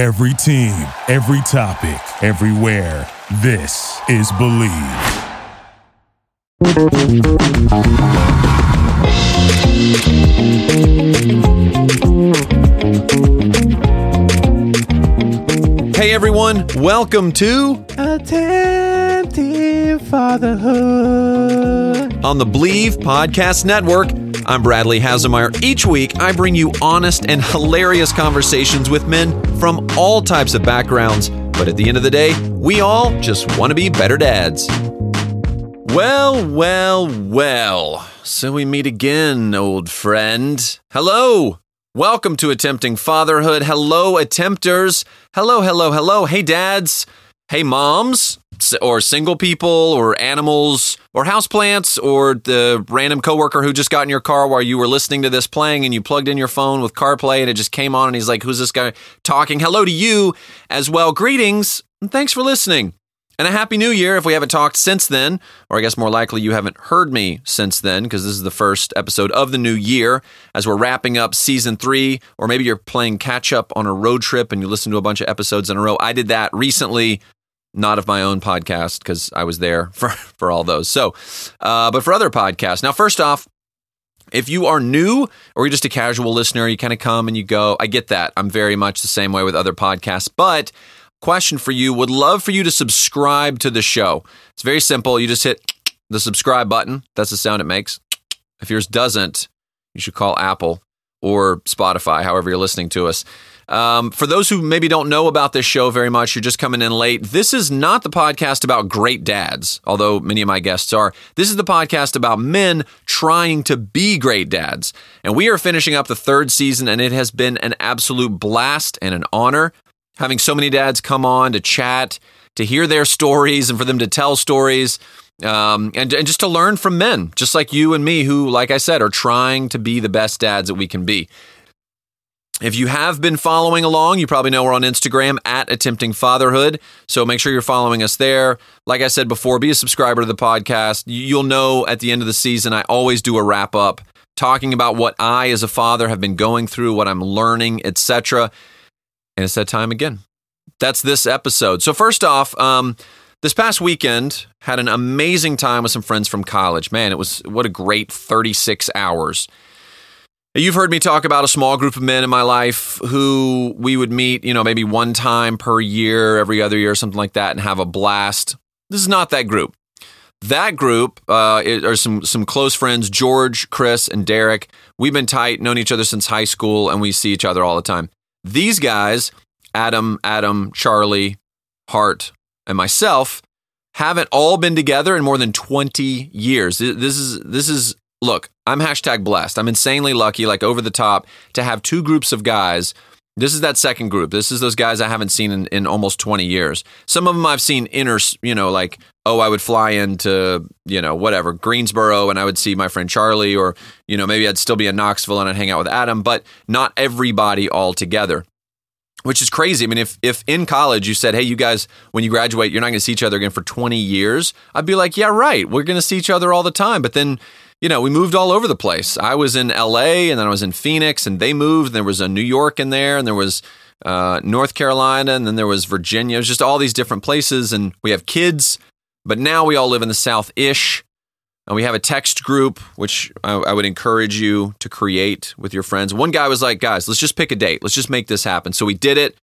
Every team, every topic, everywhere. This is Bleav. Hey everyone, welcome to Attempting Fatherhood. on the Bleav Podcast Network. I'm Bradley Hasemeyer. Each week, I bring you honest and hilarious conversations with men from all types of backgrounds. But at the end of the day, we all just want to be better dads. Well, well, well. So we meet again, old friend. Hello. Welcome to Attempting Fatherhood. Hello, attempters. Hello, hello, hello. Hey, dads. Hey, moms. Or single people, or animals, or houseplants, or the random coworker who just got in your car while you were listening to this playing and you plugged in your phone with CarPlay and it just came on and he's like, Who's this guy talking? Hello to you as well. Greetings and thanks for listening. And a happy new year if we haven't talked since then, or I guess more likely you haven't heard me since then, because this is the first episode of the new year as we're wrapping up season three, or maybe you're playing catch up on a road trip and you listen to a bunch of episodes in a row. I did that recently, not of my own podcast, because I was there for, for all those. So, uh, but for other podcasts. Now, first off, if you are new or you're just a casual listener, you kind of come and you go, I get that. I'm very much the same way with other podcasts. But question for you would love for you to subscribe to the show. It's very simple. You just hit the subscribe button. That's the sound it makes. If yours doesn't, you should call Apple or Spotify, however you're listening to us. Um, for those who maybe don't know about this show very much, you're just coming in late. This is not the podcast about great dads, although many of my guests are. This is the podcast about men trying to be great dads. And we are finishing up the third season, and it has been an absolute blast and an honor having so many dads come on to chat, to hear their stories, and for them to tell stories. Um, and, and just to learn from men, just like you and me, who, like I said, are trying to be the best dads that we can be. If you have been following along, you probably know we're on Instagram at Attempting Fatherhood. So make sure you're following us there. Like I said before, be a subscriber to the podcast. You'll know at the end of the season, I always do a wrap up talking about what I, as a father, have been going through, what I'm learning, etc. And it's that time again. That's this episode. So first off, um, this past weekend had an amazing time with some friends from college. Man, it was what a great 36 hours. You've heard me talk about a small group of men in my life who we would meet, you know, maybe one time per year, every other year, something like that, and have a blast. This is not that group. That group uh, are some some close friends, George, Chris, and Derek. We've been tight, known each other since high school, and we see each other all the time. These guys, Adam, Adam, Charlie, Hart, and myself, haven't all been together in more than 20 years. This is this is look, I'm hashtag blessed. I'm insanely lucky, like over the top, to have two groups of guys. This is that second group. This is those guys I haven't seen in, in almost 20 years. Some of them I've seen inner, you know, like, oh, I would fly into, you know, whatever, Greensboro and I would see my friend Charlie, or, you know, maybe I'd still be in Knoxville and I'd hang out with Adam, but not everybody all together which is crazy. I mean, if if in college you said, "Hey, you guys, when you graduate, you're not going to see each other again for 20 years," I'd be like, "Yeah, right. We're going to see each other all the time." But then, you know, we moved all over the place. I was in L.A. and then I was in Phoenix, and they moved. And there was a New York in there, and there was uh, North Carolina, and then there was Virginia. It was just all these different places, and we have kids. But now we all live in the South-ish. And we have a text group, which I, I would encourage you to create with your friends. One guy was like, guys, let's just pick a date. Let's just make this happen. So we did it.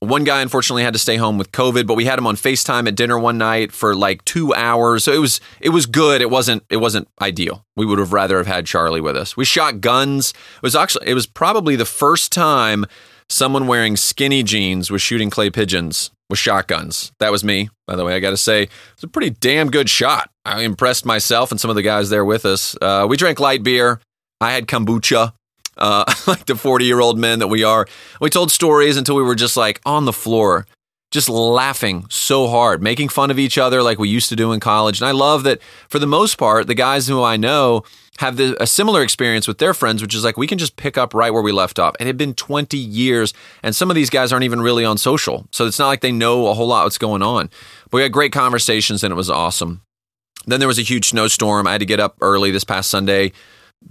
One guy unfortunately had to stay home with COVID, but we had him on FaceTime at dinner one night for like two hours. So it was it was good. It wasn't it wasn't ideal. We would have rather have had Charlie with us. We shot guns. It was actually it was probably the first time someone wearing skinny jeans was shooting clay pigeons with shotguns. That was me, by the way. I got to say, it was a pretty damn good shot. I impressed myself and some of the guys there with us. Uh, we drank light beer. I had kombucha, uh, like the 40 year old men that we are. We told stories until we were just like on the floor, just laughing so hard, making fun of each other like we used to do in college. And I love that for the most part, the guys who I know have the, a similar experience with their friends, which is like we can just pick up right where we left off. It had been 20 years, and some of these guys aren't even really on social. So it's not like they know a whole lot what's going on. But we had great conversations, and it was awesome. Then there was a huge snowstorm. I had to get up early this past Sunday,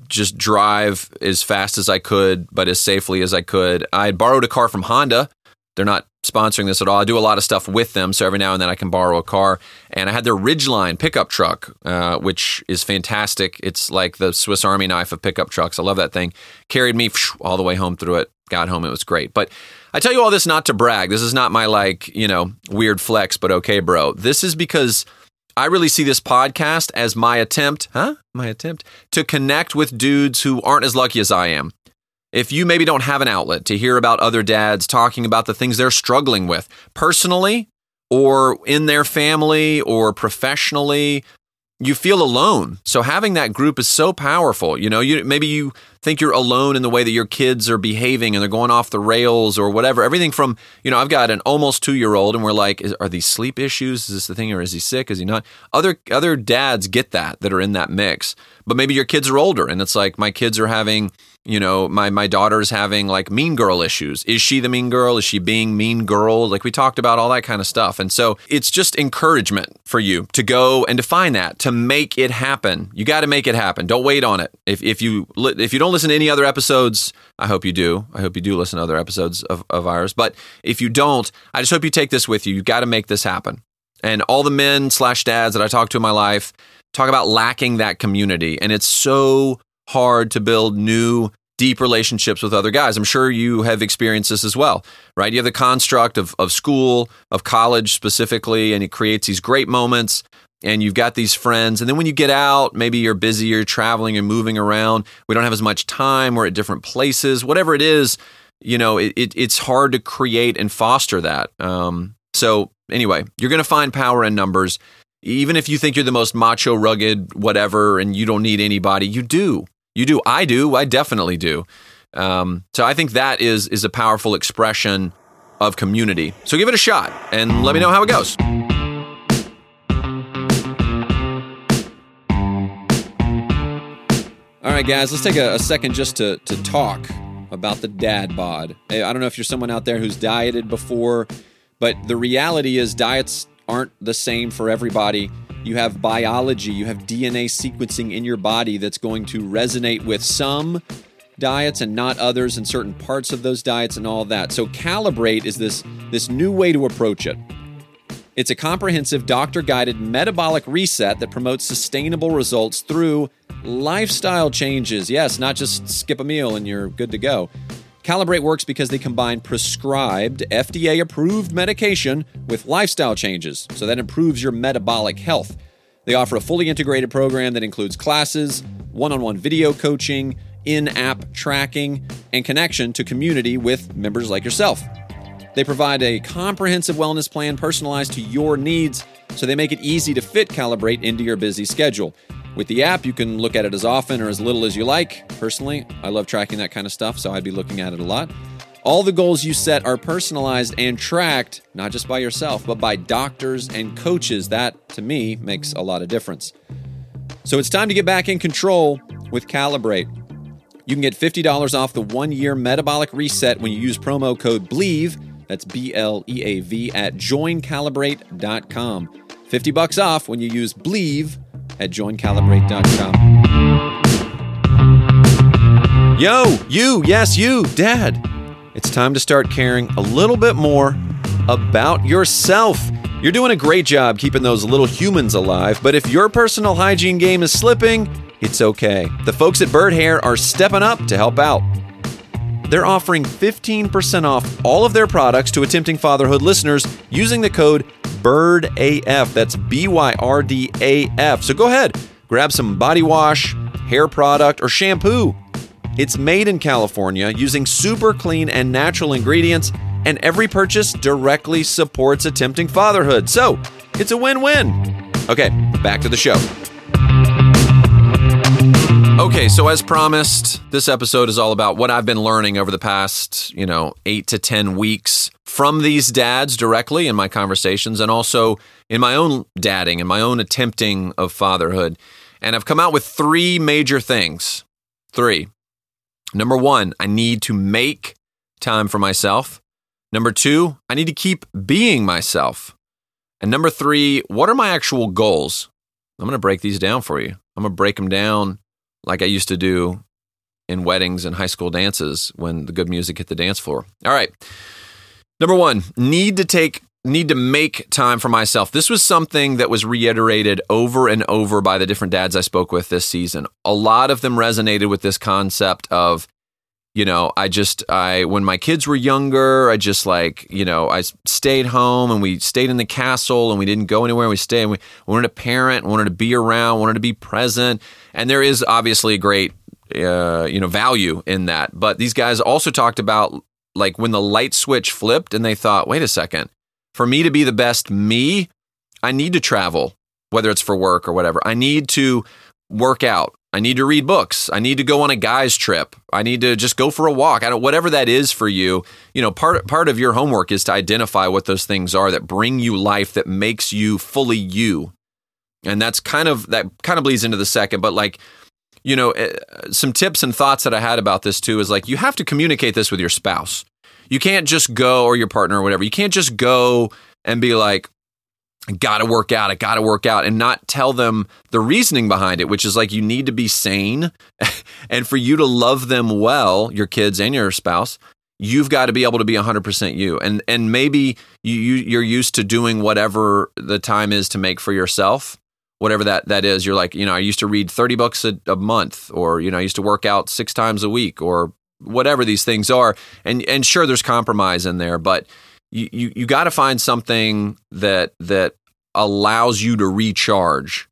just drive as fast as I could, but as safely as I could. I had borrowed a car from Honda They're not sponsoring this at all. I do a lot of stuff with them, so every now and then I can borrow a car. And I had their Ridgeline pickup truck, uh, which is fantastic. It's like the Swiss Army knife of pickup trucks. I love that thing. Carried me all the way home through it. Got home, it was great. But I tell you all this not to brag. This is not my like you know weird flex, but okay, bro. This is because. I really see this podcast as my attempt, huh? My attempt to connect with dudes who aren't as lucky as I am if you maybe don't have an outlet to hear about other dads talking about the things they're struggling with personally or in their family or professionally, you feel alone. So having that group is so powerful. You know, you maybe you think you're alone in the way that your kids are behaving and they're going off the rails or whatever. Everything from, you know, I've got an almost 2-year-old and we're like, is, are these sleep issues? Is this the thing or is he sick? Is he not? Other other dads get that that are in that mix. But maybe your kids are older and it's like my kids are having you know my my daughter's having like mean girl issues is she the mean girl is she being mean girl like we talked about all that kind of stuff and so it's just encouragement for you to go and to find that to make it happen you got to make it happen don't wait on it if, if you if you don't listen to any other episodes i hope you do i hope you do listen to other episodes of, of ours but if you don't i just hope you take this with you You've got to make this happen and all the men slash dads that i talk to in my life talk about lacking that community and it's so hard to build new deep relationships with other guys. I'm sure you have experienced this as well, right? You have the construct of, of school, of college specifically, and it creates these great moments. And you've got these friends. And then when you get out, maybe you're busy, you're traveling and moving around. We don't have as much time. We're at different places. Whatever it is, you know, it, it, it's hard to create and foster that. Um, so, anyway, you're going to find power in numbers. Even if you think you're the most macho, rugged, whatever, and you don't need anybody, you do. You do. I do. I definitely do. Um, so I think that is is a powerful expression of community. So give it a shot and let me know how it goes. All right, guys, let's take a, a second just to, to talk about the dad bod. I don't know if you're someone out there who's dieted before, but the reality is diets aren't the same for everybody. You have biology, you have DNA sequencing in your body that's going to resonate with some diets and not others and certain parts of those diets and all that. So calibrate is this this new way to approach it. It's a comprehensive doctor-guided metabolic reset that promotes sustainable results through lifestyle changes. Yes, not just skip a meal and you're good to go. Calibrate works because they combine prescribed, FDA approved medication with lifestyle changes, so that improves your metabolic health. They offer a fully integrated program that includes classes, one on one video coaching, in app tracking, and connection to community with members like yourself. They provide a comprehensive wellness plan personalized to your needs, so they make it easy to fit Calibrate into your busy schedule. With the app, you can look at it as often or as little as you like. Personally, I love tracking that kind of stuff, so I'd be looking at it a lot. All the goals you set are personalized and tracked, not just by yourself, but by doctors and coaches. That, to me, makes a lot of difference. So it's time to get back in control with Calibrate. You can get $50 off the one year metabolic reset when you use promo code BLEAV, that's B L E A V, at joincalibrate.com. 50 bucks off when you use BLEAV at joincalibrate.com. Yo, you, yes, you, Dad. It's time to start caring a little bit more about yourself. You're doing a great job keeping those little humans alive, but if your personal hygiene game is slipping, it's okay. The folks at Byrd Hair are stepping up to help out. They're offering 15% off all of their products to Attempting Fatherhood listeners using the code BYRDAF. That's B Y R D A F. So go ahead, grab some body wash, hair product, or shampoo. It's made in California using super clean and natural ingredients, and every purchase directly supports Attempting Fatherhood. So it's a win win. Okay, back to the show. Okay, so as promised, this episode is all about what I've been learning over the past, you know, eight to 10 weeks from these dads directly in my conversations and also in my own dadding and my own attempting of fatherhood. And I've come out with three major things. Three. Number one, I need to make time for myself. Number two, I need to keep being myself. And number three, what are my actual goals? I'm going to break these down for you. I'm going to break them down like I used to do in weddings and high school dances when the good music hit the dance floor. All right. Number one, need to take need to make time for myself. This was something that was reiterated over and over by the different dads I spoke with this season. A lot of them resonated with this concept of you know, I just I when my kids were younger, I just like, you know, I stayed home and we stayed in the castle and we didn't go anywhere. We stayed and we wanted to parent, wanted to be around, wanted to be present. And there is obviously a great uh, you know, value in that. But these guys also talked about like when the light switch flipped and they thought, wait a second, for me to be the best me, I need to travel, whether it's for work or whatever. I need to work out. I need to read books. I need to go on a guy's trip. I need to just go for a walk. I don't whatever that is for you. You know, part part of your homework is to identify what those things are that bring you life that makes you fully you. And that's kind of that kind of bleeds into the second, but like you know, eh, some tips and thoughts that I had about this too is like you have to communicate this with your spouse. You can't just go or your partner or whatever. You can't just go and be like, I got to work out. I got to work out and not tell them the reasoning behind it, which is like you need to be sane. and for you to love them well, your kids and your spouse, you've got to be able to be 100% you. And and maybe you, you you're used to doing whatever the time is to make for yourself whatever that that is you're like you know i used to read 30 books a, a, month or you know i used to work out six times a week or whatever these things are. And and sure there's compromise in there but you you, you got to find something that that allows you to recharge.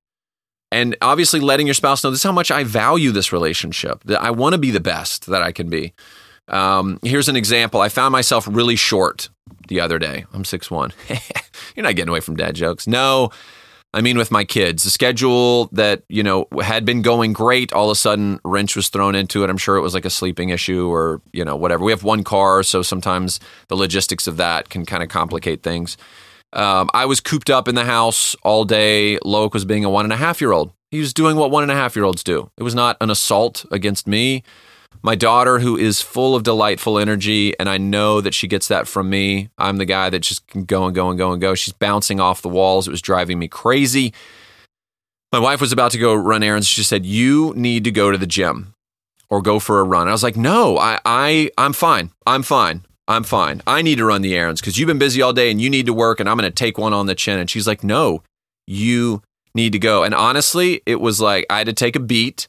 And obviously letting your spouse know this is how much i value this relationship that i want to be the best that i can be. Um, here's an example. I found myself really short the other day. I'm 6'1 you're not getting away from dad jokes. No I mean, with my kids, the schedule that, you know, had been going great, all of a sudden wrench was thrown into it. I'm sure it was like a sleeping issue or, you know, whatever. We have one car, so sometimes the logistics of that can kind of complicate things. Um, I was cooped up in the house all day. Loic was being a one and a half year old. He was doing what one and a half year olds do. It was not an assault against me my daughter who is full of delightful energy and i know that she gets that from me. I'm the guy that just can go and go and go and go. She's bouncing off the walls. It was driving me crazy. My wife was about to go run errands. She said you need to go to the gym or go for a run. I was like no i, I i'm fine. I'm fine. I'm fine. I need to run the errands because you've been busy all day and you need to work and i'm going to take one on the chin. And she's like no you need to go. And honestly it was like i had to take a beat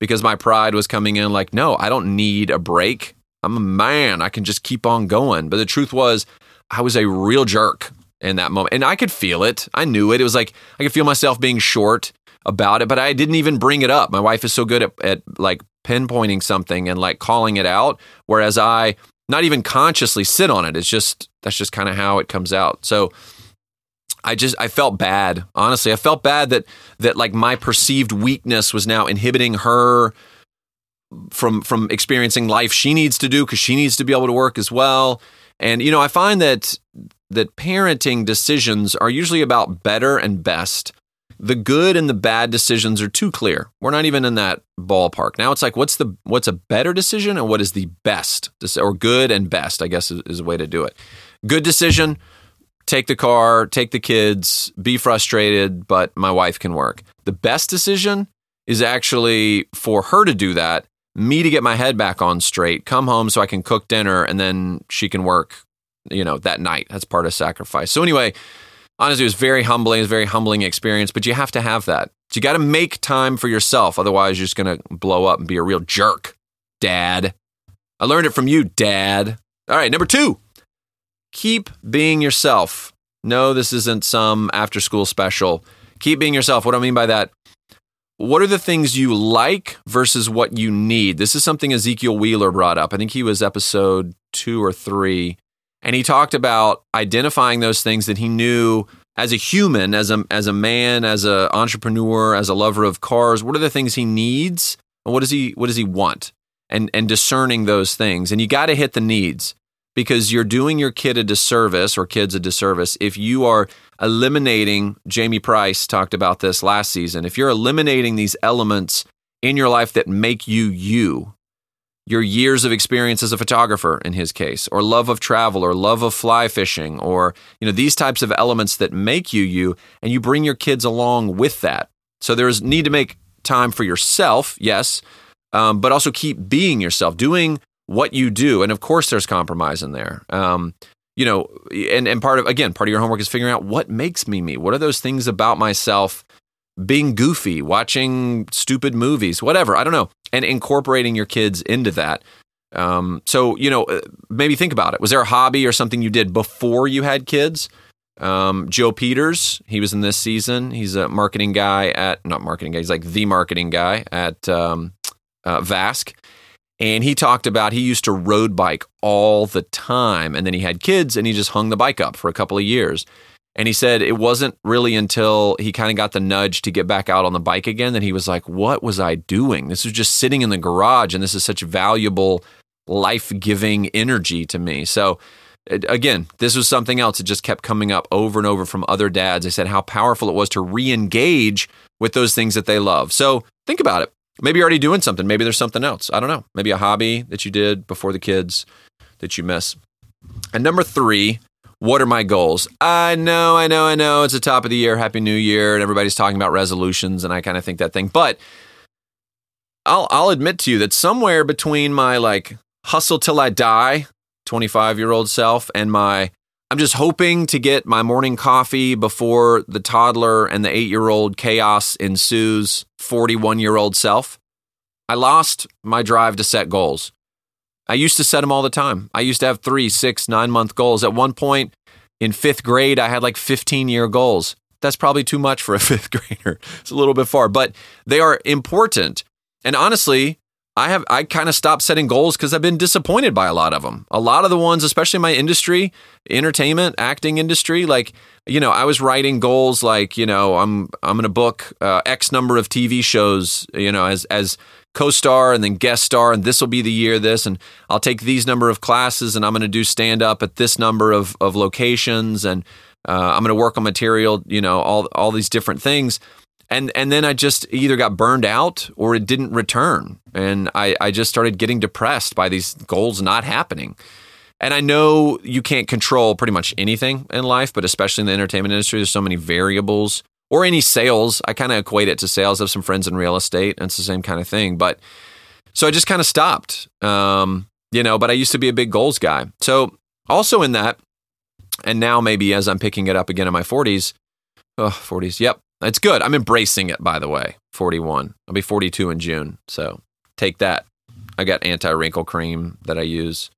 because my pride was coming in like, no, I don't need a break. I'm a man. I can just keep on going. But the truth was, I was a real jerk in that moment. And I could feel it. I knew it. It was like I could feel myself being short about it, but I didn't even bring it up. My wife is so good at, at like pinpointing something and like calling it out. Whereas I not even consciously sit on it. It's just, that's just kind of how it comes out. So, I just I felt bad. Honestly, I felt bad that that like my perceived weakness was now inhibiting her from from experiencing life she needs to do cuz she needs to be able to work as well. And you know, I find that that parenting decisions are usually about better and best. The good and the bad decisions are too clear. We're not even in that ballpark. Now it's like what's the what's a better decision and what is the best or good and best, I guess is, is a way to do it. Good decision, take the car, take the kids, be frustrated, but my wife can work. The best decision is actually for her to do that, me to get my head back on straight, come home so I can cook dinner, and then she can work, you know, that night. That's part of sacrifice. So, anyway, honestly, it was very humbling. It was a very humbling experience, but you have to have that. So you got to make time for yourself. Otherwise, you're just going to blow up and be a real jerk, dad. I learned it from you, dad. All right, number two keep being yourself. No, this isn't some after school special. Keep being yourself. What do I mean by that? What are the things you like versus what you need? This is something Ezekiel Wheeler brought up. I think he was episode two or three. And he talked about identifying those things that he knew as a human, as a, as a man, as an entrepreneur, as a lover of cars. What are the things he needs? And what does he, what does he want? And, and discerning those things. And you got to hit the needs because you're doing your kid a disservice or kids a disservice if you are eliminating Jamie Price talked about this last season. If you're eliminating these elements in your life that make you you, your years of experience as a photographer in his case, or love of travel, or love of fly fishing, or you know these types of elements that make you you, and you bring your kids along with that. So there's need to make time for yourself, yes, um, but also keep being yourself, doing what you do. And of course, there's compromise in there. Um, you know, and, and part of, again, part of your homework is figuring out what makes me me. What are those things about myself being goofy, watching stupid movies, whatever, I don't know, and incorporating your kids into that. Um, so, you know, uh, maybe think about it. Was there a hobby or something you did before you had kids? Um, Joe Peters, he was in this season. He's a marketing guy at, not marketing guy, he's like the marketing guy at um, uh, Vask. And he talked about he used to road bike all the time. And then he had kids and he just hung the bike up for a couple of years. And he said it wasn't really until he kind of got the nudge to get back out on the bike again that he was like, What was I doing? This was just sitting in the garage, and this is such valuable, life giving energy to me. So, again, this was something else that just kept coming up over and over from other dads. They said how powerful it was to re engage with those things that they love. So, think about it. Maybe you're already doing something. Maybe there's something else. I don't know. Maybe a hobby that you did before the kids that you miss. And number three, what are my goals? I know, I know, I know. It's the top of the year. Happy New Year. And everybody's talking about resolutions. And I kind of think that thing. But I'll, I'll admit to you that somewhere between my like hustle till I die 25 year old self and my I'm just hoping to get my morning coffee before the toddler and the eight year old chaos ensues 41 year old self. I lost my drive to set goals. I used to set them all the time. I used to have three, six, nine month goals. At one point in fifth grade, I had like 15 year goals. That's probably too much for a fifth grader. It's a little bit far, but they are important. And honestly, I have I kind of stopped setting goals because I've been disappointed by a lot of them. A lot of the ones, especially in my industry, entertainment, acting industry, like you know, I was writing goals like you know I'm I'm to book uh, X number of TV shows, you know, as as co-star and then guest star and this will be the year this and I'll take these number of classes and I'm going to do stand up at this number of of locations and uh, I'm going to work on material, you know, all all these different things. And and then I just either got burned out or it didn't return. And I, I just started getting depressed by these goals not happening. And I know you can't control pretty much anything in life, but especially in the entertainment industry, there's so many variables or any sales. I kind of equate it to sales. I have some friends in real estate, and it's the same kind of thing. But so I just kind of stopped, um, you know. But I used to be a big goals guy. So also in that, and now maybe as I'm picking it up again in my 40s, oh, 40s, yep, it's good. I'm embracing it. By the way, 41. I'll be 42 in June. So take that. I got anti wrinkle cream that I use.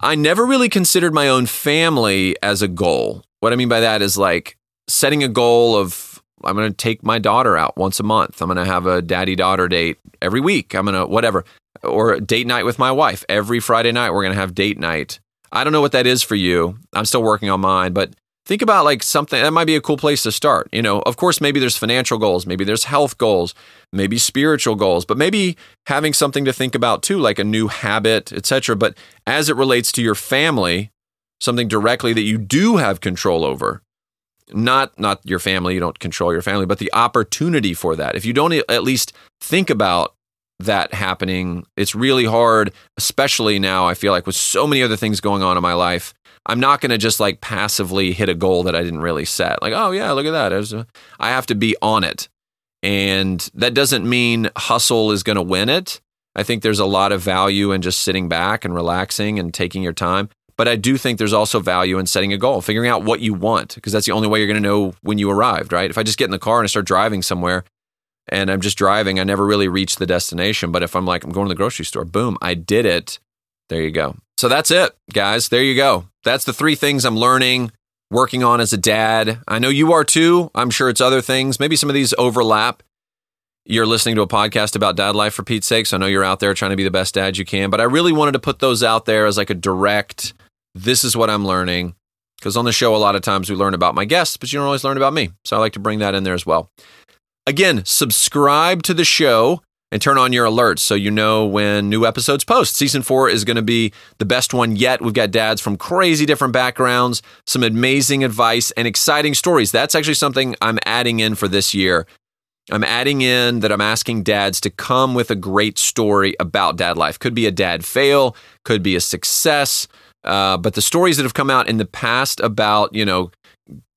I never really considered my own family as a goal. What I mean by that is like setting a goal of I'm going to take my daughter out once a month. I'm going to have a daddy daughter date every week. I'm going to whatever or date night with my wife every Friday night. We're going to have date night. I don't know what that is for you. I'm still working on mine, but think about like something that might be a cool place to start. You know, of course, maybe there's financial goals, maybe there's health goals, maybe spiritual goals, but maybe having something to think about too, like a new habit, etc. But as it relates to your family, something directly that you do have control over not not your family you don't control your family but the opportunity for that if you don't at least think about that happening it's really hard especially now i feel like with so many other things going on in my life i'm not going to just like passively hit a goal that i didn't really set like oh yeah look at that a, uh, I have to be on it and that doesn't mean hustle is going to win it i think there's a lot of value in just sitting back and relaxing and taking your time but I do think there's also value in setting a goal, figuring out what you want, because that's the only way you're going to know when you arrived, right? If I just get in the car and I start driving somewhere and I'm just driving, I never really reach the destination. But if I'm like, I'm going to the grocery store, boom, I did it. There you go. So that's it, guys. There you go. That's the three things I'm learning, working on as a dad. I know you are too. I'm sure it's other things. Maybe some of these overlap. You're listening to a podcast about dad life for Pete's sake. So I know you're out there trying to be the best dad you can. But I really wanted to put those out there as like a direct this is what I'm learning. Because on the show, a lot of times we learn about my guests, but you don't always learn about me. So I like to bring that in there as well. Again, subscribe to the show and turn on your alerts so you know when new episodes post. Season four is going to be the best one yet. We've got dads from crazy different backgrounds, some amazing advice, and exciting stories. That's actually something I'm adding in for this year. I'm adding in that I'm asking dads to come with a great story about dad life. Could be a dad fail, could be a success, uh, but the stories that have come out in the past about you know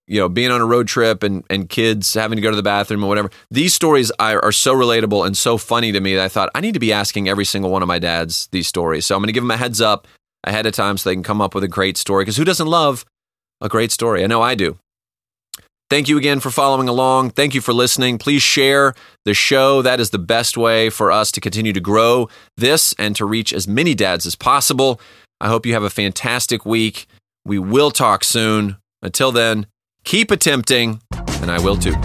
you know being on a road trip and and kids having to go to the bathroom or whatever these stories are, are so relatable and so funny to me that i thought i need to be asking every single one of my dads these stories so i'm going to give them a heads up ahead of time so they can come up with a great story. Because who doesn't love a great story? I know I do. Thank you again for following along. Thank you for listening. Please share the show. That is the best way for us to continue to grow this and to reach as many dads as possible. I hope you have a fantastic week. We will talk soon. Until then, keep attempting, and I will too.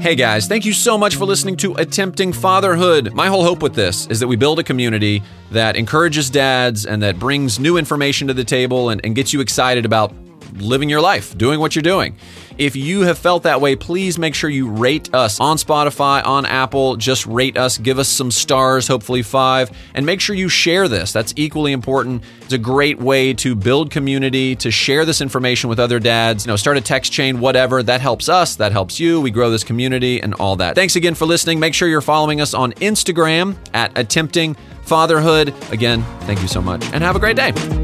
Hey guys, thank you so much for listening to Attempting Fatherhood. My whole hope with this is that we build a community that encourages dads and that brings new information to the table and, and gets you excited about living your life, doing what you're doing. If you have felt that way, please make sure you rate us on Spotify, on Apple. Just rate us, give us some stars, hopefully five, and make sure you share this. That's equally important. It's a great way to build community, to share this information with other dads. You know, start a text chain, whatever. That helps us, that helps you. We grow this community and all that. Thanks again for listening. Make sure you're following us on Instagram at attempting fatherhood. Again, thank you so much and have a great day.